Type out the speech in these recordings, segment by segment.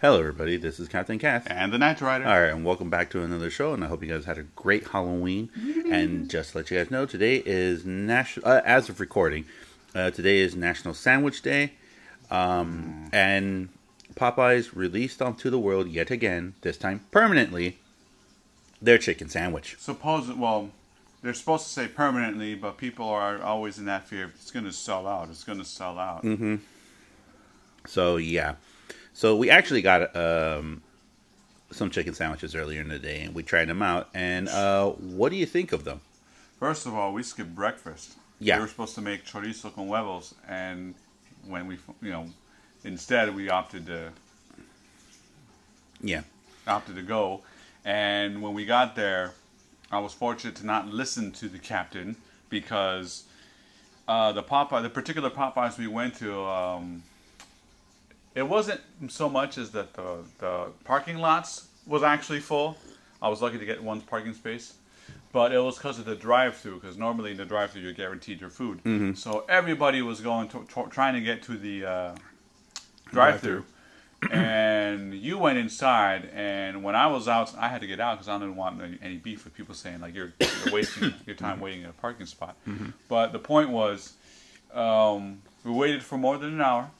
Hello, everybody. This is Captain Cass. And the Night Rider. All right, and welcome back to another show. And I hope you guys had a great Halloween. And just to let you guys know, today is national. Uh, as of recording, uh, today is National Sandwich Day, um, and Popeyes released onto the world yet again. This time permanently, their chicken sandwich. Suppose well, they're supposed to say permanently, but people are always in that fear. It's going to sell out. It's going to sell out. Mm-hmm. So yeah, so we actually got um, some chicken sandwiches earlier in the day, and we tried them out. And uh, what do you think of them? First of all, we skipped breakfast. Yeah. We were supposed to make chorizo con huevos, and when we, you know, instead we opted to Yeah. opted to go. And when we got there, I was fortunate to not listen to the captain because uh, the Popeye, the particular Popeyes we went to, um, it wasn't so much as that the the parking lots was actually full. I was lucky to get one parking space, but it was because of the drive-through. Because normally in the drive-through you're guaranteed your food, so everybody was going to, to trying to get to the uh, drive-through. and you went inside, and when I was out, I had to get out because I didn't want any, any beef with people saying like you're, you're wasting your time waiting in a parking spot. But the point was, um, we waited for more than an hour,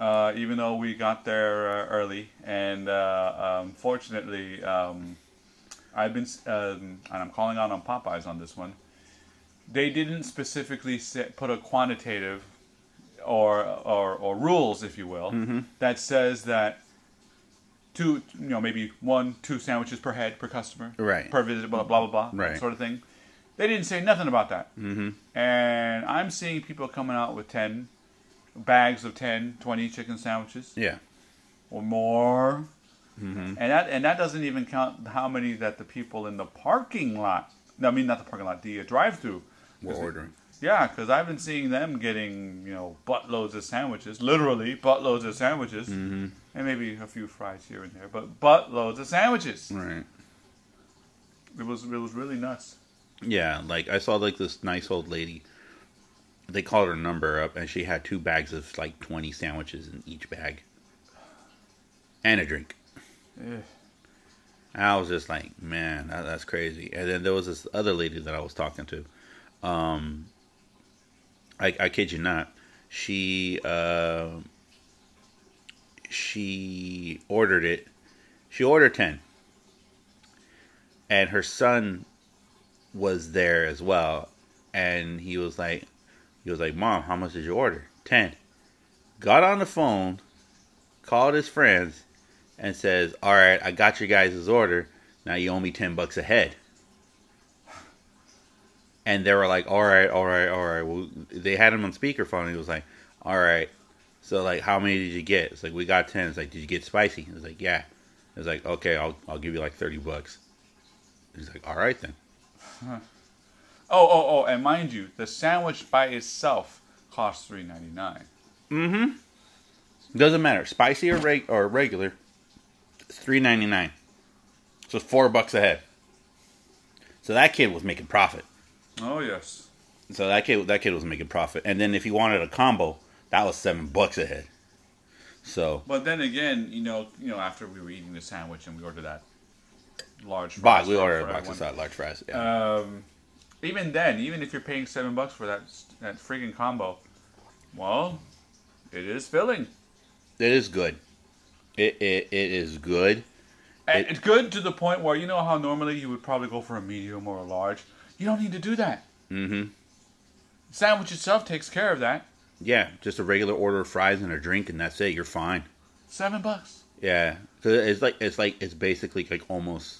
uh, even though we got there uh, early, and uh, um, fortunately, um, I've been, um, and I'm calling out on Popeyes on this one. They didn't specifically set, put a quantitative or, or or rules, if you will, that says that two, you know, maybe one, two sandwiches per head per customer, Right. per visit, blah blah blah, blah Right. sort of thing. They didn't say nothing about that. Mm-hmm. And I'm seeing people coming out with 10 bags of 10, 20 chicken sandwiches Yeah. or more. And that and that doesn't even count how many that the people in the parking lot. No, I mean not the parking lot, the uh, drive-through. We're ordering. Yeah, because I've been seeing them getting you know buttloads of sandwiches, literally buttloads of sandwiches, mm-hmm. and maybe a few fries here and there, but buttloads of sandwiches. Right. It was it was really nuts. Yeah, like I saw like this nice old lady. They called her number up, and she had two bags of like twenty sandwiches in each bag, and a drink. Ugh. I was just like, man, that, that's crazy. And then there was this other lady that I was talking to. Um, I, I kid you not. She uh, she ordered it. She ordered ten, and her son was there as well. And he was like, he was like, "Mom, how much did you order?" Ten. Got on the phone, called his friends, and says, "All right, I got your guys' order. Now you owe me ten bucks a head." And they were like, "All right, all right, all right." Well, they had him on speakerphone. And he was like, "All right." So like, how many did you get? It's like we got ten. It's like, did you get spicy? It's like, yeah. It's like, okay, I'll I'll give you like thirty bucks. He's like, all right then. Oh oh oh, and mind you, the sandwich by itself costs three ninety nine. Mm-hmm. Doesn't matter, spicy or reg- or regular. It's three ninety nine. So it's four bucks a head. So that kid was making profit. Oh yes. So that kid that kid was making profit. And then if he wanted a combo, that was seven bucks a head. So But then again, you know, you know, after we were eating the sandwich and we ordered that large box we ordered a box of that large fries. Yeah. Um, even then, even if you're paying seven bucks for that that freaking combo, well, it is filling. it is good. It it, it is good. And It- it's good to the point where you know how normally you would probably go for a medium or a large. You don't need to do that. Mm-hmm. Sandwich itself takes care of that. Yeah, just a regular order of fries and a drink, and that's it. You're fine. Seven bucks. Yeah, 'Cause it's like it's like it's basically like almost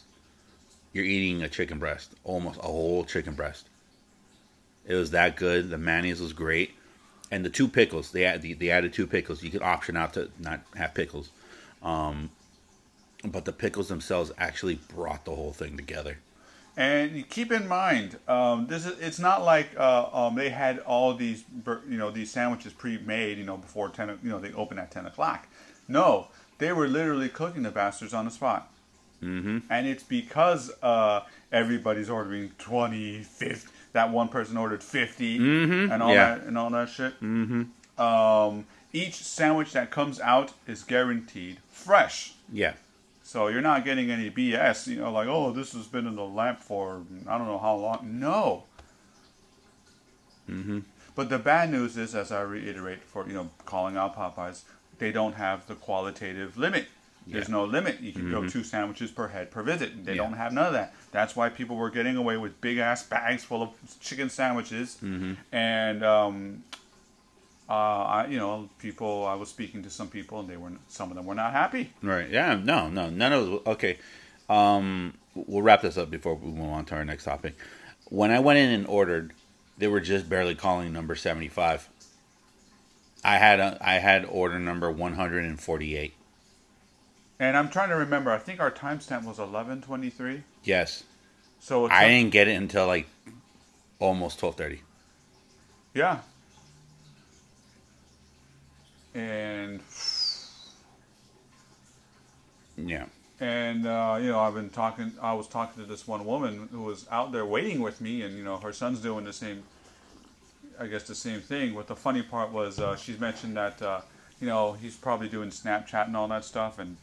you're eating a chicken breast, almost a whole chicken breast. It was that good. The mayonnaise was great, and the two pickles. They add they added two pickles. You could option out to not have pickles, um, but the pickles themselves actually brought the whole thing together. And keep in mind, um, this is it's not like uh, um, they had all these you know these sandwiches pre-made you know before ten you know they open at ten o'clock. No, they were literally cooking the bastards on the spot. Mm-hmm. And it's because uh, everybody's ordering 20, 50. That one person ordered 50 Mhm, and all yeah. that and all that shit. Mm-hmm. Um, each sandwich that comes out is guaranteed fresh. Yeah. So you're not getting any BS, you know, like, oh, this has been in the lamp for I don't know how long. No. Mm-hmm. But the bad news is, as I reiterate, for you know, calling out Popeyes, they don't have the qualitative limit. There's Yeah. no limit. You can go two sandwiches per head per visit. They Yeah. don't have none of that. That's why people were getting away with big ass bags full of chicken sandwiches. And um, uh, I, you know, people. I was speaking to some people, and they were some of them were not happy. Right. Yeah. No. No. None of. Okay. Um, we'll wrap this up before we move on to our next topic. When I went in and ordered, they were just barely calling number seventy-five. I had a, I had order number one hundred and forty-eight. And I'm trying to remember. I think our timestamp was 11:23. Yes. So I didn't get it until like almost twelve thirty. Yeah. And Yeah. and uh, you know I've been talking. I was talking to this one woman who was out there waiting with me, and you know her son's doing the same. I guess the same thing. What the funny part was, uh, she's mentioned that uh, you know he's probably doing Snapchat and all that stuff, and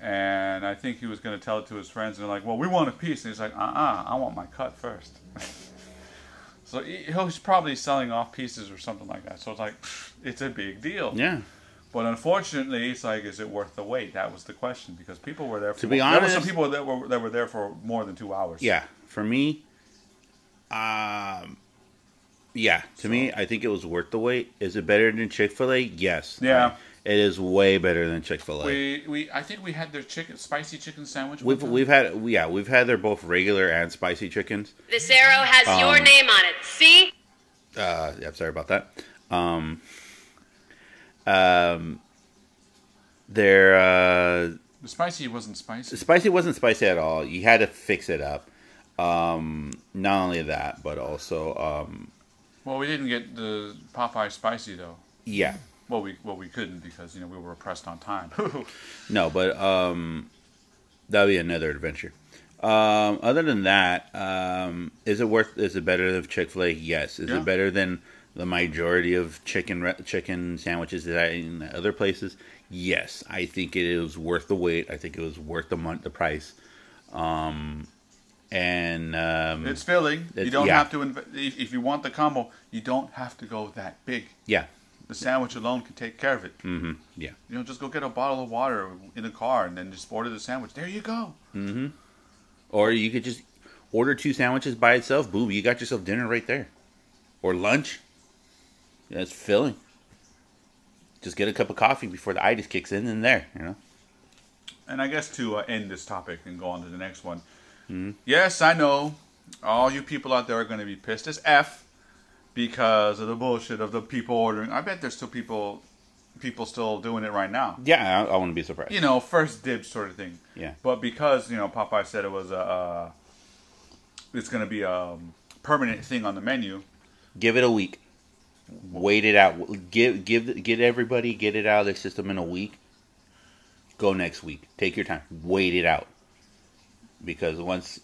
and I think he was going to tell it to his friends, and they're like, "Well, we want a piece," and he's like, "Uh, uh I want my cut first. so he, he's probably selling off pieces or something like that. So it's like, it's a big deal. Yeah. But unfortunately, it's like, is it worth the wait? That was the question because people were there. For, To be honest, there were some people that were that were there for more than two hours. Yeah, for me, um, yeah, to me, I think it was worth the wait. Is it better than Chick Fil A? Yes. Yeah. It is way better than Chick Fil A. We we I think we had their chicken spicy chicken sandwich. We've one time. we've had yeah we've had their both regular and spicy chickens. This arrow has your Um, name on it. See? Uh, yeah, sorry about that. Um, um, their uh, the spicy wasn't spicy. spicy wasn't spicy at all. You had to fix it up. Um, not only that, but also um, Well, we didn't get the Popeye spicy though. yeah, Well, we well we couldn't because you know we were pressed on time. No, but um, that'll be another adventure. Um, other than that, um, is it worth? Is it better than Chick Fil A? Yes. Is Yeah. it better than the majority of chicken chicken sandwiches that I in other places? Yes, I think it is worth the wait. I think it was worth the month, the price. Um, and um, it's filling. You don't yeah. have to. Inv- if, if you want the combo, you don't have to go that big. yeah, The sandwich alone can take care of it. hmm yeah, You know, just go get a bottle of water in the car and then just order the sandwich. There you go. or you could just order two sandwiches by itself. Boom, you got yourself dinner right there, or lunch. It's filling. Just get a cup of coffee before the itis kicks in, and there, you know. And I guess to uh, end this topic and go on to the next one. Mm-hmm. Yes, I know all you people out there are going to be pissed as f because of the bullshit of the people ordering. I bet there's still people people still doing it right now. Yeah, I, I wouldn't be surprised. You know, first dibs sort of thing. Yeah. But because you know Popeye said it was a, uh, it's going to be a permanent thing on the menu. Give it a week. Wait it out. Give give get everybody get it out of their system in a week. Go next week. Take your time. Wait it out. Because once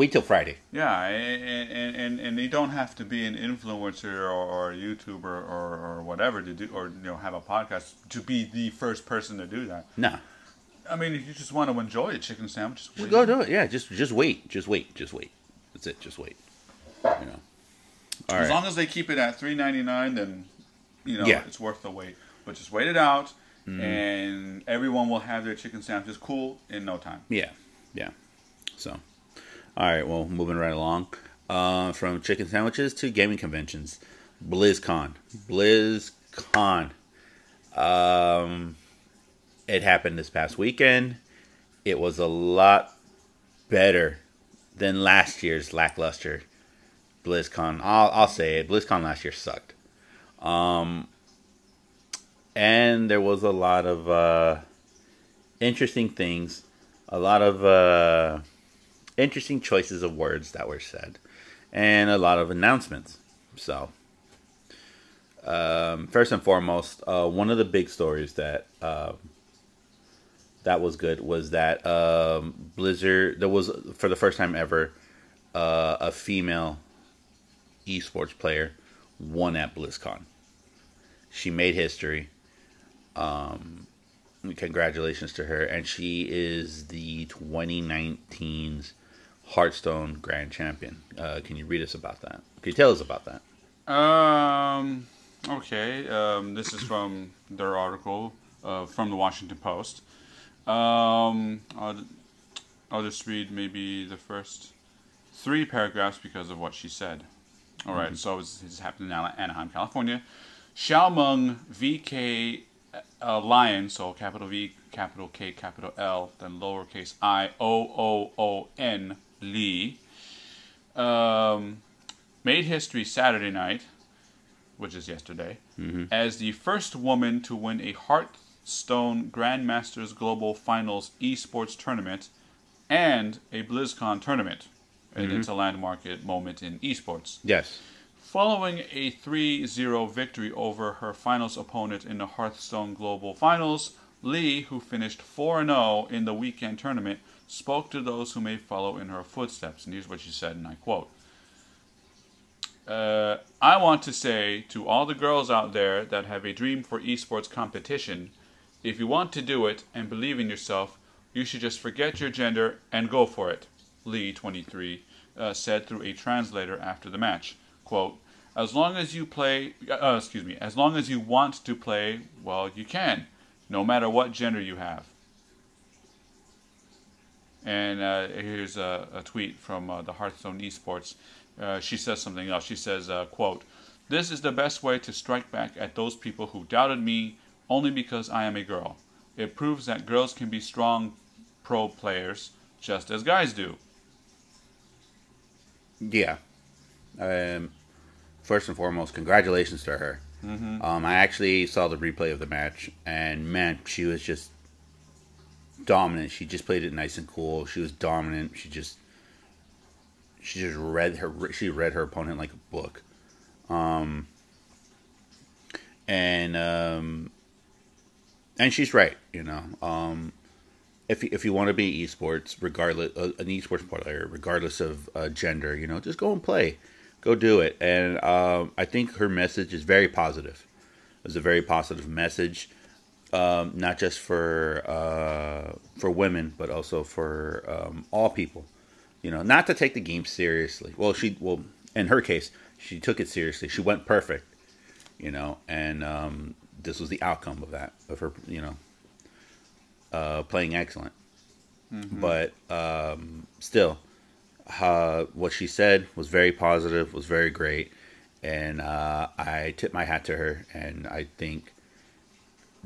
wait till Friday. Yeah, and and, and, they don't have to be an influencer or, or a YouTuber or, or whatever to do, or you know, have a podcast to be the first person to do that. Nah. I mean, if you just want to enjoy a chicken sandwich, just Just go do it. Yeah, just just wait. Just wait. Just wait. That's it. Just wait. You know. All As right. long as they keep it at three ninety nine, then you know Yeah. It's worth the wait. But just wait it out, mm. and everyone will have their chicken sandwiches cool in no time. Yeah, yeah. So, all right. Well, moving right along uh, from chicken sandwiches to gaming conventions. BlizzCon, BlizzCon. Um, it happened this past weekend. It was a lot better than last year's lackluster BlizzCon. I'll, I'll say it. BlizzCon last year sucked. Um, and there was a lot of uh, interesting things a lot of uh, interesting choices of words that were said, and a lot of announcements. So, um, first and foremost, uh, one of the big stories that um that was good was that um, Blizzard there was for the first time ever uh, a female esports player won at BlizzCon. She made history. Um, congratulations to her, and she is the 2019's Hearthstone Grand Champion. Uh, can you read us about that? Can you tell us about that? Um. Okay. Um. This is from their article uh, from the Washington Post. Um. I'll, I'll just read maybe the first three paragraphs because of what she said. All right, So it's, this happened in Anaheim, California. Xiaomeng VK uh, Lion, so capital V, capital K, capital L, then lowercase I O O O N Li. Um, made history Saturday night, which is yesterday, as the first woman to win a Hearthstone Grandmasters Global Finals esports tournament and a BlizzCon tournament. And it's a landmark moment in esports. Yes. Following a 3 0 victory over her finals opponent in the Hearthstone Global Finals, Li, who finished 4 0 in the weekend tournament, spoke to those who may follow in her footsteps. And here's what she said, and I quote uh, I want to say to all the girls out there that have a dream for esports competition if you want to do it and believe in yourself, you should just forget your gender and go for it. Li, 23, uh, said through a translator after the match. Quote, as long as you play, uh, excuse me, as long as you want to play, well, you can, no matter what gender you have. And uh, here's a, a tweet from uh, the Hearthstone Esports. Uh, she says something else. She says, uh, quote, This is the best way to strike back at those people who doubted me only because I am a girl. It proves that girls can be strong pro players just as guys do. Yeah. Um, first and foremost, congratulations to her. Um, I actually saw the replay of the match, and man, she was just dominant. She just played it nice and cool. She was dominant. She just she just read her she read her opponent like a book. Um, and um, and she's right. You know, um, if you, if you want to be esports, regardless uh, an esports player, regardless of uh, gender, you know, just go and play, go do it. And um, I think her message is very positive. It's a very positive message, um, not just for uh, for women, but also for um, all people. You know, not to take the game seriously. Well, she well in her case, she took it seriously. She went perfect. You know, and um, this was the outcome of that of her. You know, uh, playing excellent. But um, still, uh, what she said was very positive, was very great, and uh, I tip my hat to her. And I think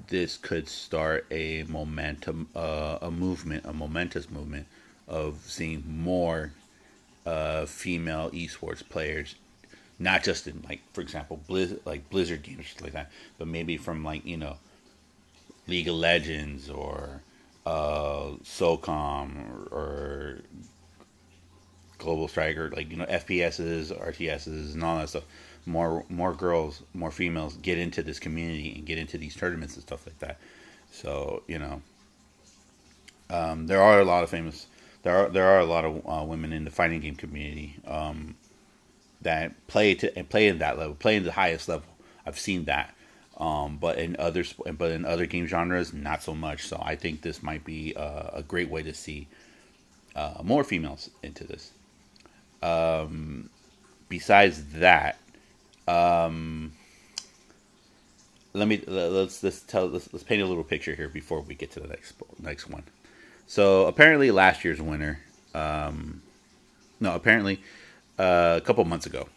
this could start a momentum, uh, a movement, a momentous movement of seeing more uh, female esports players, not just in like, for example, Blizz, like Blizzard games like that, but maybe from like you know League of Legends or uh, SOCOM or, or Global Striker, like you know FPSs, RTSs, and all that stuff. More more girls, more females get into this community and get into these tournaments and stuff like that. So you know, um, there are a lot of famous. There are there are a lot of uh, women in the fighting game community um, that play to and play in that level, play in the highest level. I've seen that. Um, but in other but in other game genres, not so much. So I think this might be uh, a great way to see uh, more females into this. Um, besides that, um, let me let's let's tell let's, let's paint a little picture here before we get to the next next one. So apparently, last year's winner, um, no, apparently uh, a couple months ago,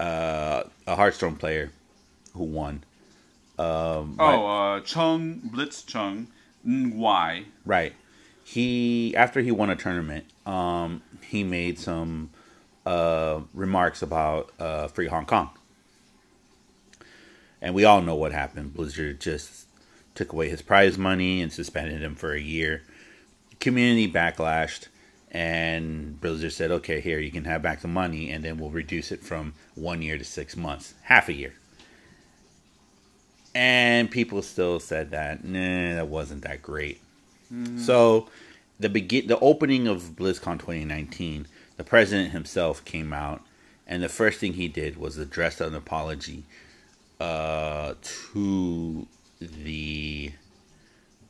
uh, a Hearthstone player who won. Um, right- Oh, uh, Chung, Blitzchung, Y. Right. He after he won a tournament, um, he made some uh, remarks about uh, free Hong Kong, and we all know what happened. Blizzard just took away his prize money and suspended him for a year. Community backlashed, and Blizzard said, "Okay, here you can have back the money, and then we'll reduce it from one year to six months, half a year." And people still said that, nah, that wasn't that great. So the begin the opening of BlizzCon 2019, the president himself came out, and the first thing he did was address an apology uh, to the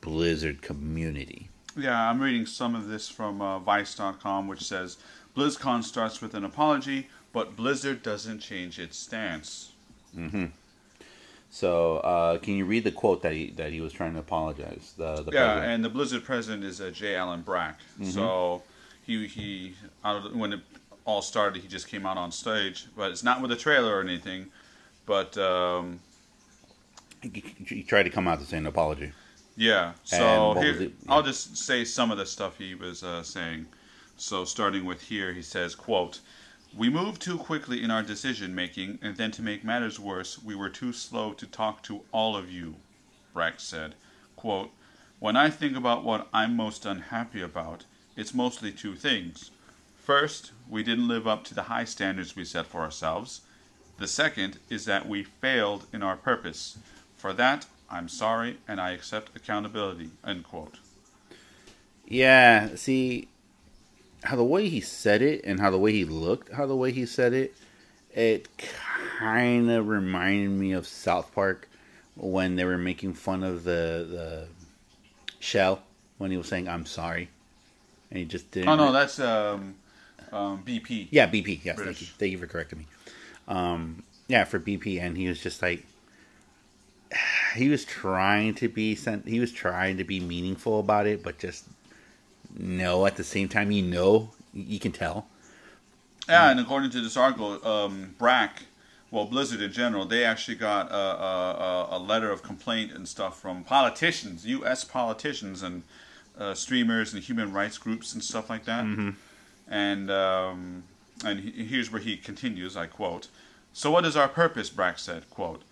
Blizzard community. Yeah, I'm reading some of this from uh, Vice.com, which says BlizzCon starts with an apology, but Blizzard doesn't change its stance. Mm-hmm. So, uh, can you read the quote that he that he was trying to apologize? The, the Yeah, president? and the Blizzard president is uh, J. Allen Brack. So he he out of when it all started, he just came out on stage, but it's not with a trailer or anything. But um, he, he tried to come out to say an apology. yeah, so here it? I'll just say some of the stuff he was uh, saying. So starting with here, he says, "quote." We moved too quickly in our decision making, and then to make matters worse, we were too slow to talk to all of you, Brack said. Quote, When I think about what I'm most unhappy about, it's mostly two things. First, we didn't live up to the high standards we set for ourselves. The second is that we failed in our purpose. For that, I'm sorry and I accept accountability. End quote. Yeah, see how the way he said it and how the way he looked, how the way he said it, it kind of reminded me of South Park when they were making fun of the the shell when he was saying "I'm sorry," and he just didn't. Oh no, that's um, um, BP. yeah, BP. Yes, thank you, thank you for correcting me. Um, yeah, for BP, and he was just like. He was trying to be sent. He was trying to be meaningful about it, but just no. At the same time, you know, you can tell. Yeah, and according to this article, um, Brack, well, Blizzard in general, they actually got a, a- a letter of complaint and stuff from politicians, U.S. politicians and uh, streamers and human rights groups and stuff like that. And um, and he, here's where he continues. I quote: "So what is our purpose?" Brack said. "Quote: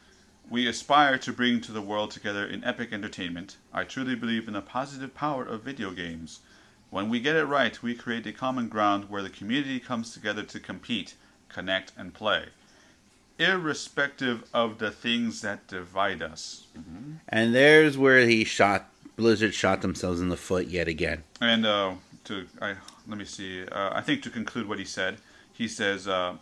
We aspire to bring to the world together in epic entertainment. I truly believe in the positive power of video games." When we get it right, we create a common ground where the community comes together to compete, connect, and play, irrespective of the things that divide us. And there's where he shot Blizzard shot themselves in the foot yet again. And uh, to I, let me see. Uh, I think to conclude what he said, he says, uh,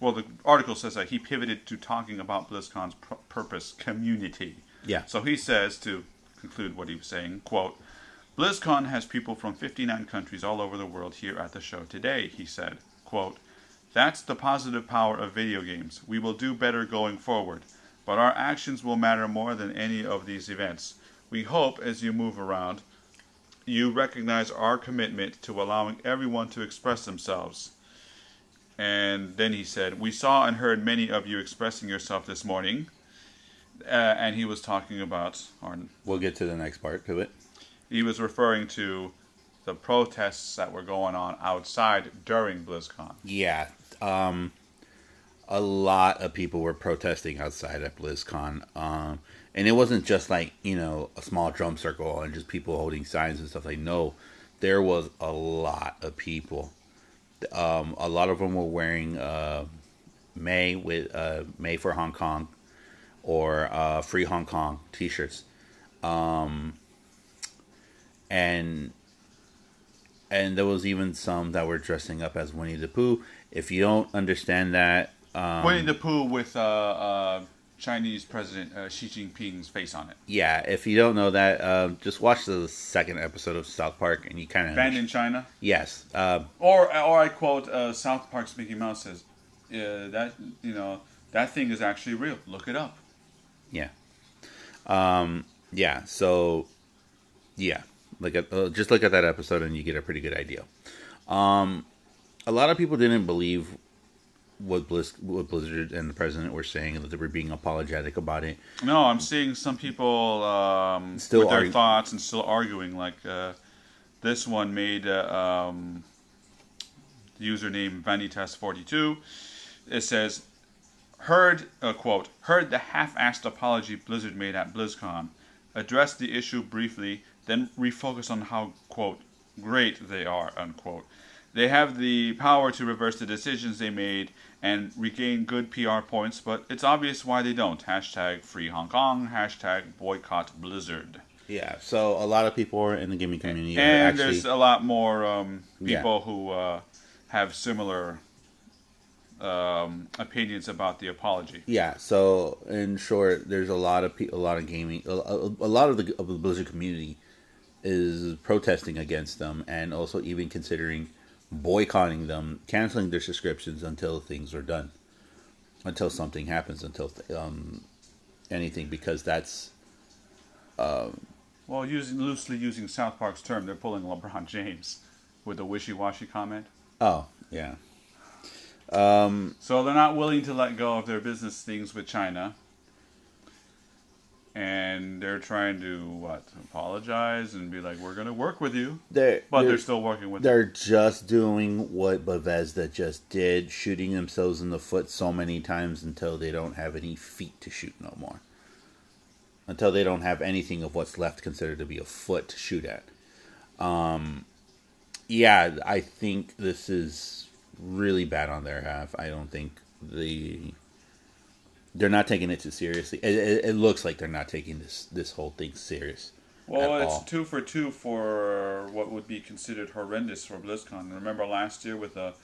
well, the article says that he pivoted to talking about BlizzCon's pr- purpose, community. Yeah. So he says to conclude what he was saying, quote, BlizzCon has people from 59 countries all over the world here at the show today, he said. Quote, That's the positive power of video games. We will do better going forward, but our actions will matter more than any of these events. We hope as you move around, you recognize our commitment to allowing everyone to express themselves. And then he said, We saw and heard many of you expressing yourself this morning. Uh, and he was talking about, or We'll get to the next part of it. he was referring to the protests that were going on outside during BlizzCon. Yeah. Um, a lot of people were protesting outside at BlizzCon. Um, and it wasn't just like, you know, a small drum circle and just people holding signs and stuff like no. There was a lot of people. Um, a lot of them were wearing uh, Mei with uh, Mei for Hong Kong or uh, Free Hong Kong t-shirts. Um, and and there was even some that were dressing up as Winnie the Pooh. If you don't understand that, um, Winnie the Pooh with uh, uh, Chinese President uh, Xi Jinping's face on it. yeah, if you don't know that, uh, just watch the second episode of South Park, and you kind of Band in China. yes, uh, Or, or I quote uh, South Park's Mickey Mouse says, uh, "That you know that thing is actually real. Look it up." Yeah. Um, yeah. So, yeah, look at uh, just look at that episode, and you get a pretty good idea. Um, a lot of people didn't believe what Blizz, what Blizzard and the president were saying that they were being apologetic about it. No, I'm seeing some people um, Still with their thoughts and still arguing. Like uh, this one made uh, um, the username Vanitas42. It says, "Heard uh, quote heard the half-assed apology Blizzard made at BlizzCon. Addressed the issue briefly, then refocus on how quote great they are unquote. They have the power to reverse the decisions they made." And regain good PR points, but it's obvious why they don't. Hashtag free Hong Kong, hashtag boycott Blizzard. Yeah, so a lot of people in the gaming community and actually there's a lot more um, Yeah. people who uh, have similar um, opinions about the apology. Yeah. So in short, there's a lot of pe- a lot of gaming, a, a, a lot of the of the Blizzard community is protesting against them, and also even considering boycotting them, canceling their subscriptions until things are done, until something happens, until um, anything, because that's Well, using loosely using South Park's term, they're pulling LeBron James with a wishy-washy comment. oh yeah. So they're not willing to let go of their business things with China. And they're trying to what apologize and be like, "We're going to work with you," They're, but they're, they're still working with. they're just doing what Bethesda just did, shooting themselves in the foot so many times until they don't have any feet to shoot no more. Until they don't have anything of what's left considered to be a foot to shoot at. Um, yeah, I think this is really bad on their half. I don't think the they're not taking it too seriously. It, it, it looks like they're not taking this this whole thing serious. Well, it's all. two for two for what would be considered horrendous for BlizzCon. Remember last year with the,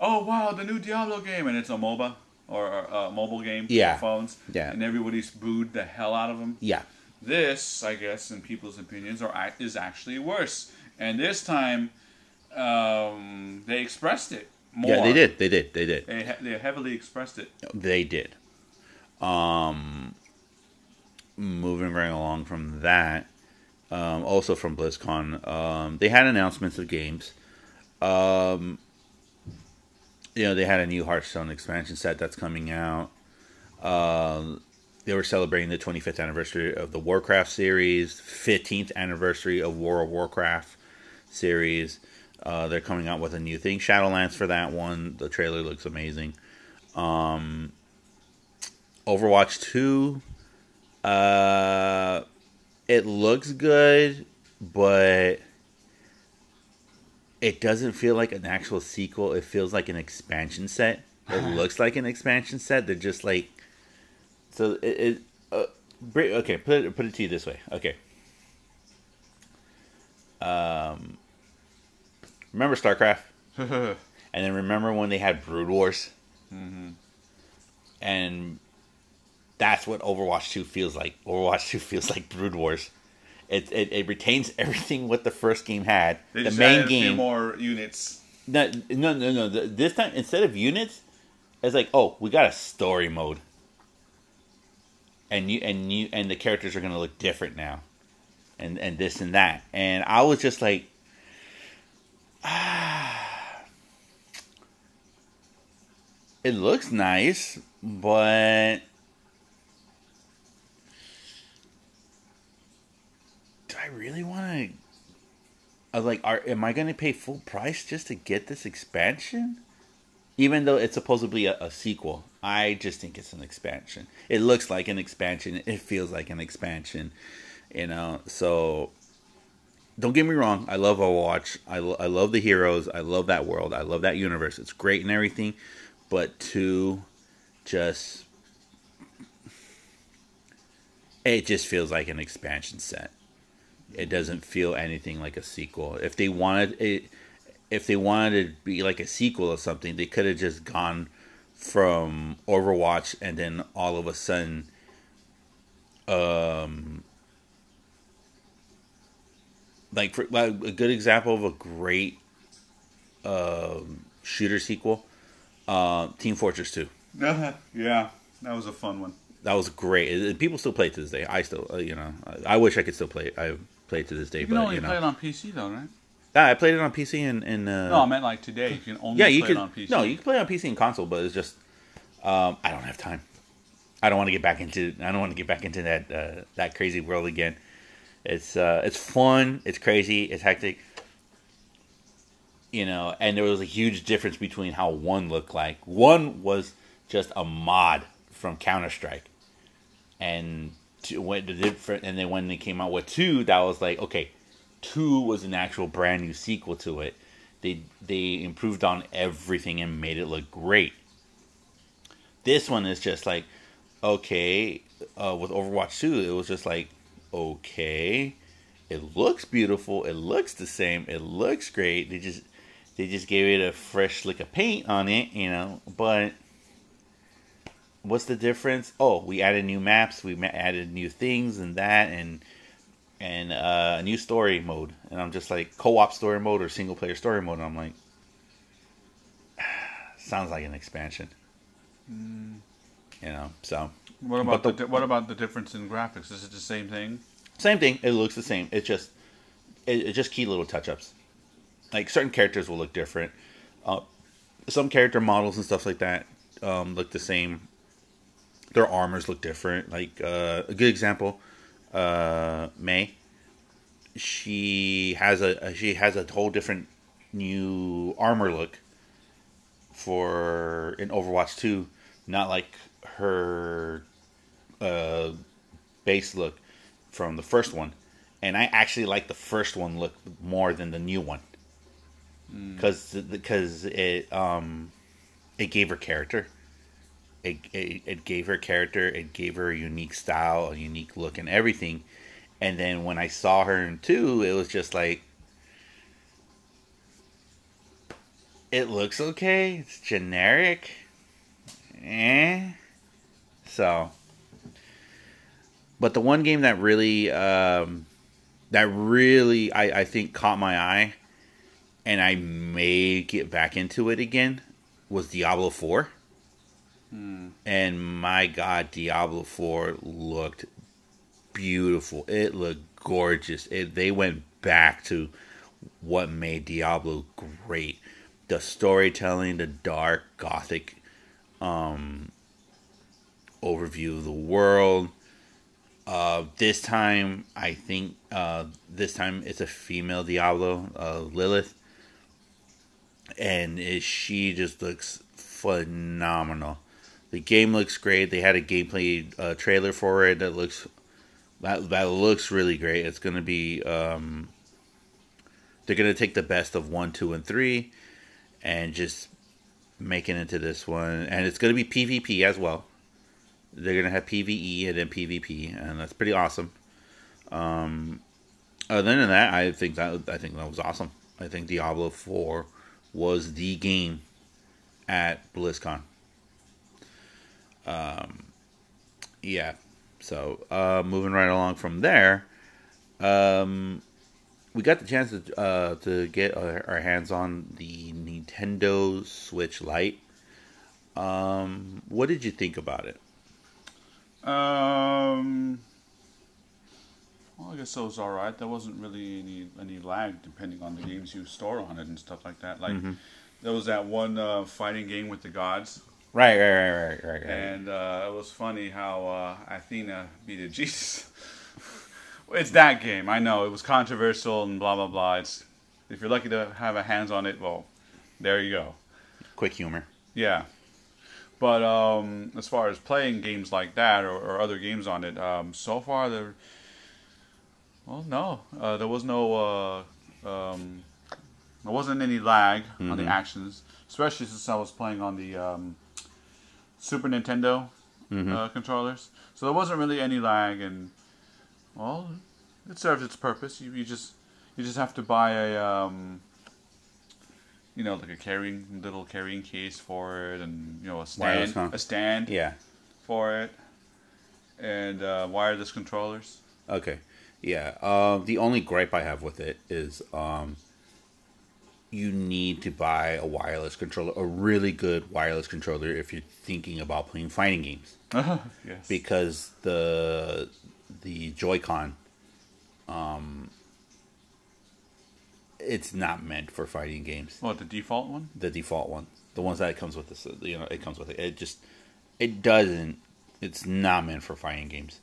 oh wow, the new Diablo game, and it's a MOBA or a mobile game Yeah. for phones. Yeah. And everybody's booed the hell out of them. Yeah, This, I guess, in people's opinions, are is actually worse. And this time, um, they expressed it more. yeah, they did, they did, they did. They, they heavily expressed it. They did. Um, moving right along from that, um, also from BlizzCon, um, they had announcements of games. Um, you know, they had a new Hearthstone expansion set that's coming out. Um, they were celebrating the 25th anniversary of the Warcraft series, 15th anniversary of World of Warcraft series. Uh, they're coming out with a new thing, Shadowlands, for that one. The trailer looks amazing. Um, Overwatch 2, uh, it looks good, but it doesn't feel like an actual sequel. It feels like an expansion set. It looks like an expansion set. They're just like, so it. it uh, okay, put it put it to you this way. Okay. Um, remember StarCraft, and then remember when they had Brood Wars, and that's what Overwatch Two feels like. Overwatch Two feels like Brood Wars. It, it, it retains everything what the first game had. They the just main added a few game. more units. No, no, no, no. This time, instead of units, it's like, oh, we got a story mode, and you and you and the characters are gonna look different now, and and this and that. And I was just like, ah, it looks nice, but I really want to? I was like, are am I going to pay full price just to get this expansion? Even though it's supposedly a, a sequel, I just think it's an expansion. It looks like an expansion. It feels like an expansion, you know. So don't get me wrong. I love Overwatch. I, lo- I love the heroes. I love that world. I love that universe. It's great and everything. But to just it just feels like an expansion set. It doesn't feel anything like a sequel. If they wanted it, if they wanted to be like a sequel or something, they could have just gone from Overwatch and then all of a sudden, um, like for like a good example of a great um, shooter sequel, uh, Team Fortress Two. yeah, that was a fun one. That was great. People still play it to this day. I still, uh, you know, I, I wish I could still play it. I play it to this day, You can but only you know, play it on PC though, right? Yeah, I played it on PC and, and uh, No, I meant like today. You can only yeah, you play could. it on PC. No, you can play it on PC and console, but it's just um, I don't have time. I don't want to get back into. I don't want to get back into that uh, that crazy world again. It's uh, it's fun. It's crazy. It's hectic. You know, and there was a huge difference between how one looked like. One was just a mod from Counter Strike, and two, when the different, and then when they came out with two, that was like okay, two was an actual brand new sequel to it. They they improved on everything and made it look great. This one is just like okay, uh, with Overwatch 2, it was just like, okay, it looks beautiful, it looks the same, it looks great. They just, They just gave it a fresh lick of paint on it, you know. But what's the difference? Oh, we added new maps, we added new things and that, and and uh, a new story mode. And I'm just like co-op story mode or single player story mode. And I'm like, sounds like an expansion. You know, so What about the, the- what about the difference in graphics? Is it the same thing? same thing. It looks the same. It's just it, it's just key little touch ups. Like certain characters will look different. Uh, some character models and stuff like that um, look the same. Their armors look different. Like uh, a good example, uh, Mei. She has a she has a whole different new armor look for in Overwatch Two, not like her uh, base look from the first one, and I actually like the first one look more than the new one because because it um it gave her character. It, it it gave her character. It gave her a unique style, a unique look, and everything. And then when I saw her in two, it was just like it looks okay. It's generic. Eh. So but the one game that really um, that really I, I think caught my eye and I may get back into it again was Diablo 4. And my god, Diablo 4 looked beautiful. It looked gorgeous. It, they went back to what made Diablo great. The storytelling, the dark gothic um, overview of the world. Uh, this time, I think uh, this time it's a female Diablo, uh, Lilith, and it, she just looks phenomenal. The game looks great. They had a gameplay uh, trailer for it that looks that that looks really great. It's gonna be um, they're gonna take the best of one, two, and three, and just make it into this one, and it's gonna be PvP as well they're gonna have PVE and then PvP, and that's pretty awesome. Um, other than that, I think that I think that was awesome. I think Diablo Four was the game at BlizzCon. Um, yeah. So uh, moving right along from there, um, we got the chance to uh, to get our, our hands on the Nintendo Switch Lite. Um, what did you think about it? Um, well, I guess it was all right. There wasn't really any any lag depending on the games you store on it and stuff like that. Like there was that one uh, fighting game with the gods, Right, right, right, right, right, right. and uh, it was funny how uh, Athena beat Jesus. it's that game. I know it was controversial and blah blah blah. It's if you're lucky to have a hands on it, well, there you go. Quick humor. Yeah. But um, as far as playing games like that or, or other games on it, um, so far there, well, no, uh, there was no, uh, um, there wasn't any lag on the Mhm. actions, especially since I was playing on the um, Super Nintendo Mhm. uh, controllers. So there wasn't really any lag, and well, it serves its purpose. You, you just you just have to buy a um, you know like a carrying little carrying case for it, and you know a Wireless, stand huh? a stand Yeah. for it, and uh, wireless controllers. Okay. Yeah. Um, the only gripe I have with it is um, you need to buy a wireless controller, a really good wireless controller, if you're thinking about playing fighting games, yes. because the the Joy-Con, um, it's not meant for fighting games. what the default one? the default one, the ones that it comes with this, you know, it comes with it. It just, it doesn't. It's not meant for fighting games.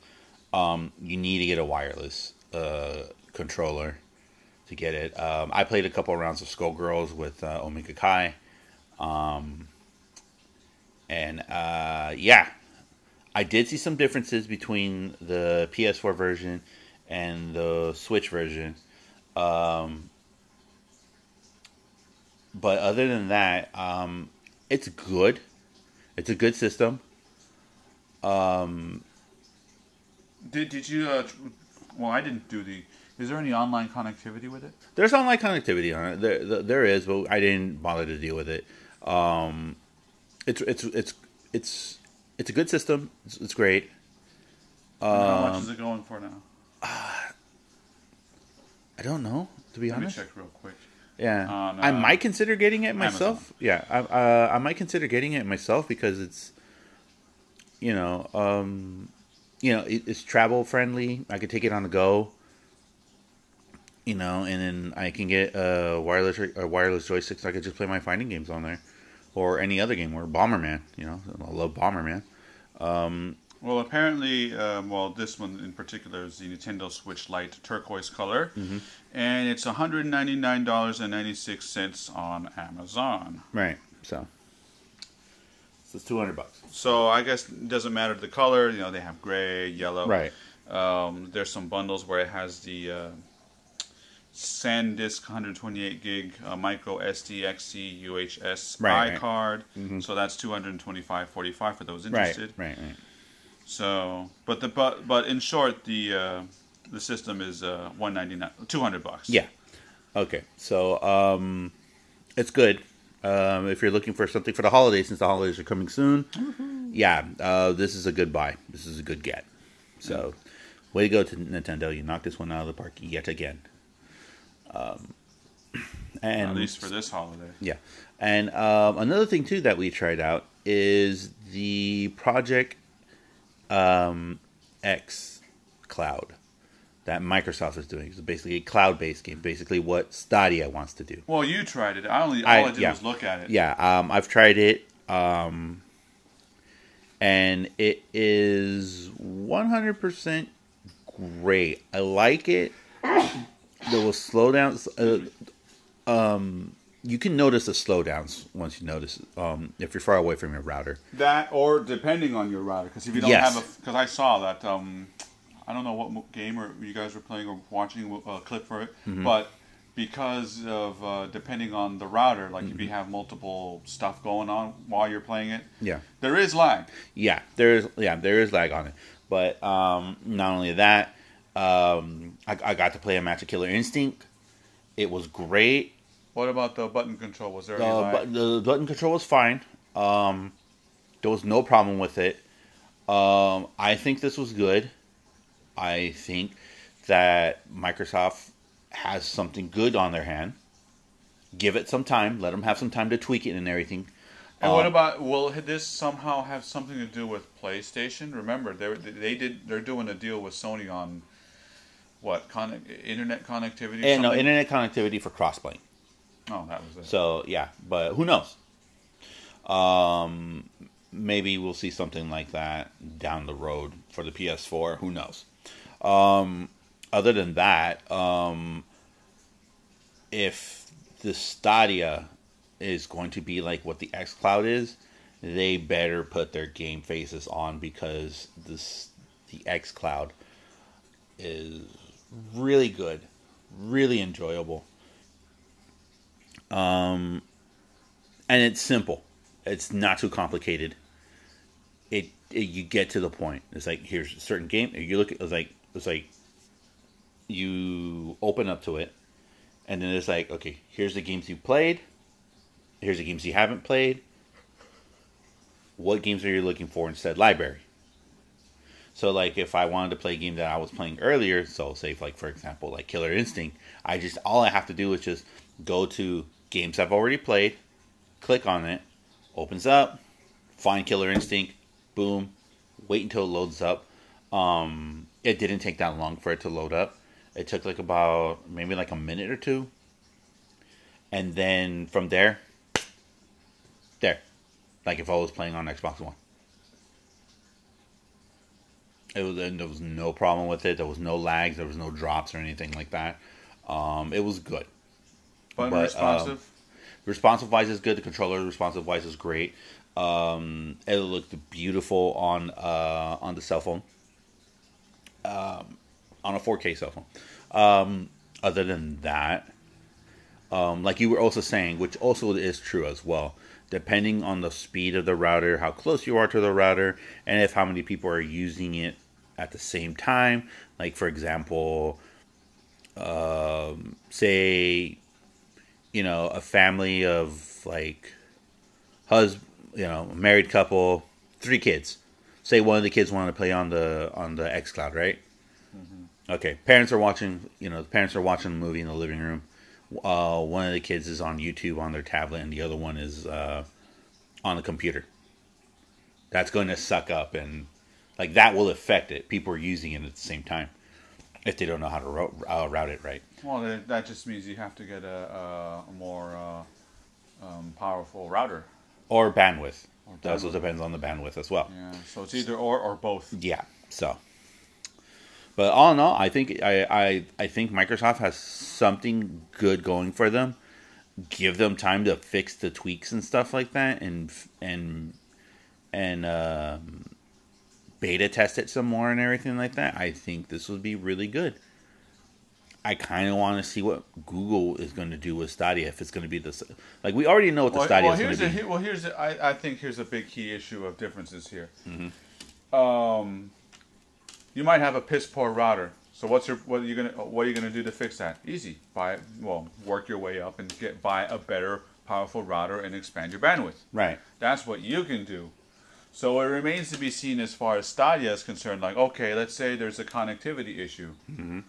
Um, you need to get a wireless uh, controller to get it. Um, I played a couple rounds of Skullgirls with uh, Omega Kai, um, and uh, yeah, I did see some differences between the PS4 version and the Switch version. Um, but other than that, um, it's good. It's a good system. Um, Did did you uh, Well, I didn't do the. Is there any online connectivity with it? There's online connectivity on it. There, there, there is, but I didn't bother to deal with it. Um, it's it's it's it's it's a good system. It's, it's great. And how much Um, is it going for now? I don't know to be honest. Let me honest. check real quick. Yeah, On, I uh, might consider getting it Amazon. myself. Yeah, I uh, I might consider getting it myself because it's, you know, um, you know, it, it's travel friendly. I could take it on the go. You know, and then I can get a wireless a wireless joystick, so I could just play my fighting games on there, or any other game, or Bomberman. You know, I love Bomberman. Well, apparently, um, well, this one in particular is the Nintendo Switch Lite turquoise color, Mm-hmm. and it's one hundred ninety nine dollars and ninety six cents on Amazon. Right. So, so it's two hundred bucks. So I guess it doesn't matter the color. You know, they have gray, yellow. Right. Um, there's some bundles where it has the uh, SanDisk 128 gig uh, micro SD XC UHS Right, right. iCard. So that's 225.45 for those interested. Right. Right. right. So, but the but but in short, the uh, the system is uh, 199 200 bucks. Yeah. Okay. So um, it's good. Um, if you're looking for something for the holidays, since the holidays are coming soon, yeah, uh, this is a good buy. This is a good get. So, way to go to Nintendo! You knocked this one out of the park yet again. Um, and At least for this holiday. yeah, and um, another thing too that we tried out is the Project um, X Cloud that Microsoft is doing. It's basically a cloud-based game. Basically, what Stadia wants to do. Well, you tried it. I only all I- I, did yeah. was look at it. Yeah, um, I've tried it, um, and it is 100% great. I like it. There was slowdowns. Uh, um, you can notice the slowdowns once you notice um, if you're far away from your router. That or depending on your router, because if you don't Yes. have a, because I saw that um, I don't know what game or you guys were playing or watching a clip for it, Mm-hmm. but because of uh, depending on the router, like Mm-hmm. if you have multiple stuff going on while you're playing it, Yeah. there is lag. Yeah, there is. Yeah, there is lag on it. But um, not only that, um, I, I got to play a match of Killer Instinct. It was great. What about the button control? Was there any but the button control was fine. Um, there was no problem with it. Um, I think this was good. I think that Microsoft has something good on their hand. Give it some time. Let them have some time to tweak it and everything. And what Um, about will this somehow have something to do with PlayStation? Remember, they they did they're doing a deal with Sony on what con- internet connectivity? And no internet connectivity for crossplay. Oh, that was it. So yeah, but who knows? Um, maybe we'll see something like that down the road for the PS4. Who knows? Um, other than that, um, if the Stadia is going to be like what the X Cloud is, they better put their game faces on because this the X Cloud is really good, really enjoyable. Um, and it's simple. It's not too complicated. It, it you get to the point. It's like here's a certain game. You look at it's like it's like you open up to it, and then it's like okay, here's the games you played. Here's the games you haven't played. What games are you looking for instead? Library. So like if I wanted to play a game that I was playing earlier, so say like for example like Killer Instinct, I just all I have to do is just go to games I've already played, click on it, opens up, find Killer Instinct, boom, wait until it loads up. Um, it didn't take that long for it to load up. It took like about maybe like a minute or two, and then from there, there, like if I was playing on Xbox One. It was, and there was no problem with it. There was no lags. There was no drops or anything like that. Um, it was good. Button but, responsive. Responsive wise is good. The controller responsive wise is great. Um, it looked beautiful on uh, on the cell phone. Um, on a 4K cell phone. Um, other than that, um, like you were also saying, which also is true as well. Depending on the speed of the router, how close you are to the router, and if how many people are using it at the same time. Like for example, um, say you know a family of like hus you know a married couple, three kids. Say one of the kids wanted to play on the on the X Cloud, right? Okay, parents are watching. You know, the parents are watching the movie in the living room. Uh, one of the kids is on YouTube on their tablet, and the other one is uh, on the computer. That's going to suck up, and like that will affect it. People are using it at the same time if they don't know how to route, uh, route it right. Well, that, just means you have to get a, a, more uh, um, powerful router. Or bandwidth. Or That also bandwidth. depends on the bandwidth as well. Yeah, so it's either or or both. Yeah. So, but all in all, I think I, I I think Microsoft has something good going for them. Give them time to fix the tweaks and stuff like that, and and and um, beta test it some more and everything like that. I think this would be really good. I kind of want to see what Google is going to do with Stadia. If it's going to be this, like we already know what the Well, Stadia well, is going to be. here- well, here's a, I, I think here's a big key issue of differences here. Mm-hmm. Um, you might have a piss poor router. So what's your what are you gonna what are you gonna do to fix that? Easy. Buy well, work your way up and get buy a better, powerful router and expand your bandwidth. right. That's what you can do. So it remains to be seen as far as Stadia is concerned. Like, okay, let's say there's a connectivity issue. Mm-hmm.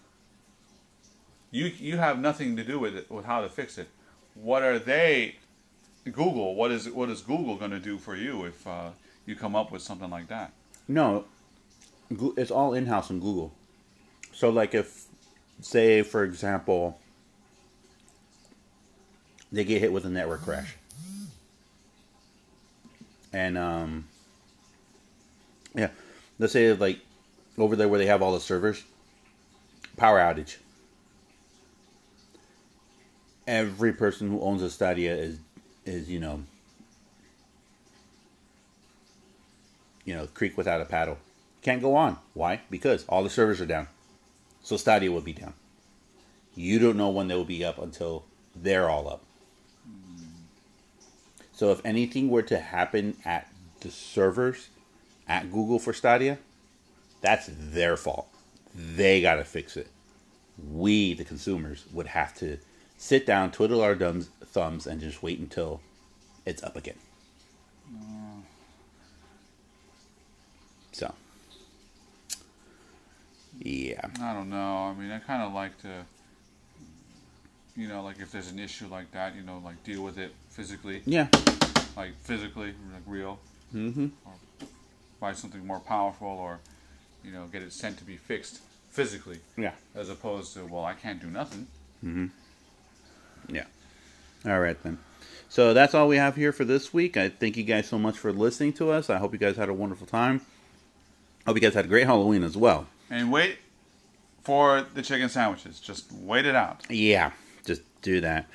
You you have nothing to do with it with how to fix it. What are they? Google. What is what is Google going to do for you if uh, you come up with something like that? No, it's all in house in Google. So, like, if, say, for example, they get hit with a network crash, and um, yeah, let's say like over there where they have all the servers, power outage. Every person who owns a Stadia is is you know you know, creek without a paddle. Can't go on. Why? Because all the servers are down. So Stadia will be down. You don't know when they will be up until they're all up. So if anything were to happen at the servers at Google for Stadia, that's their fault. They got to fix it. We, the consumers, would have to sit down, twiddle our thumbs, thumbs, and just wait until it's up again. So, yeah. I don't know. I mean, I kind of like to, you know, like if there's an issue like that, you know, like deal with it physically, Yeah. like physically, like real. Mm-hmm. Buy something more powerful or you know get it sent to be fixed physically Yeah. as opposed to well i can't do nothing mm-hmm. Yeah. All right then. So that's all we have here for this week. I thank you guys so much for listening to us. I hope you guys had a wonderful time. I hope you guys had a great Halloween as well. and wait for the chicken sandwiches just wait it out Yeah, just do that.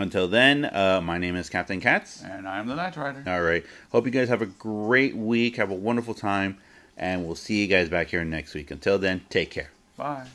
Until then, uh, my name is Captain Katz. and i'm the night rider All right. Hope you guys have a great week. Have a wonderful time. And we'll see you guys back here next week. Until then, take care. bye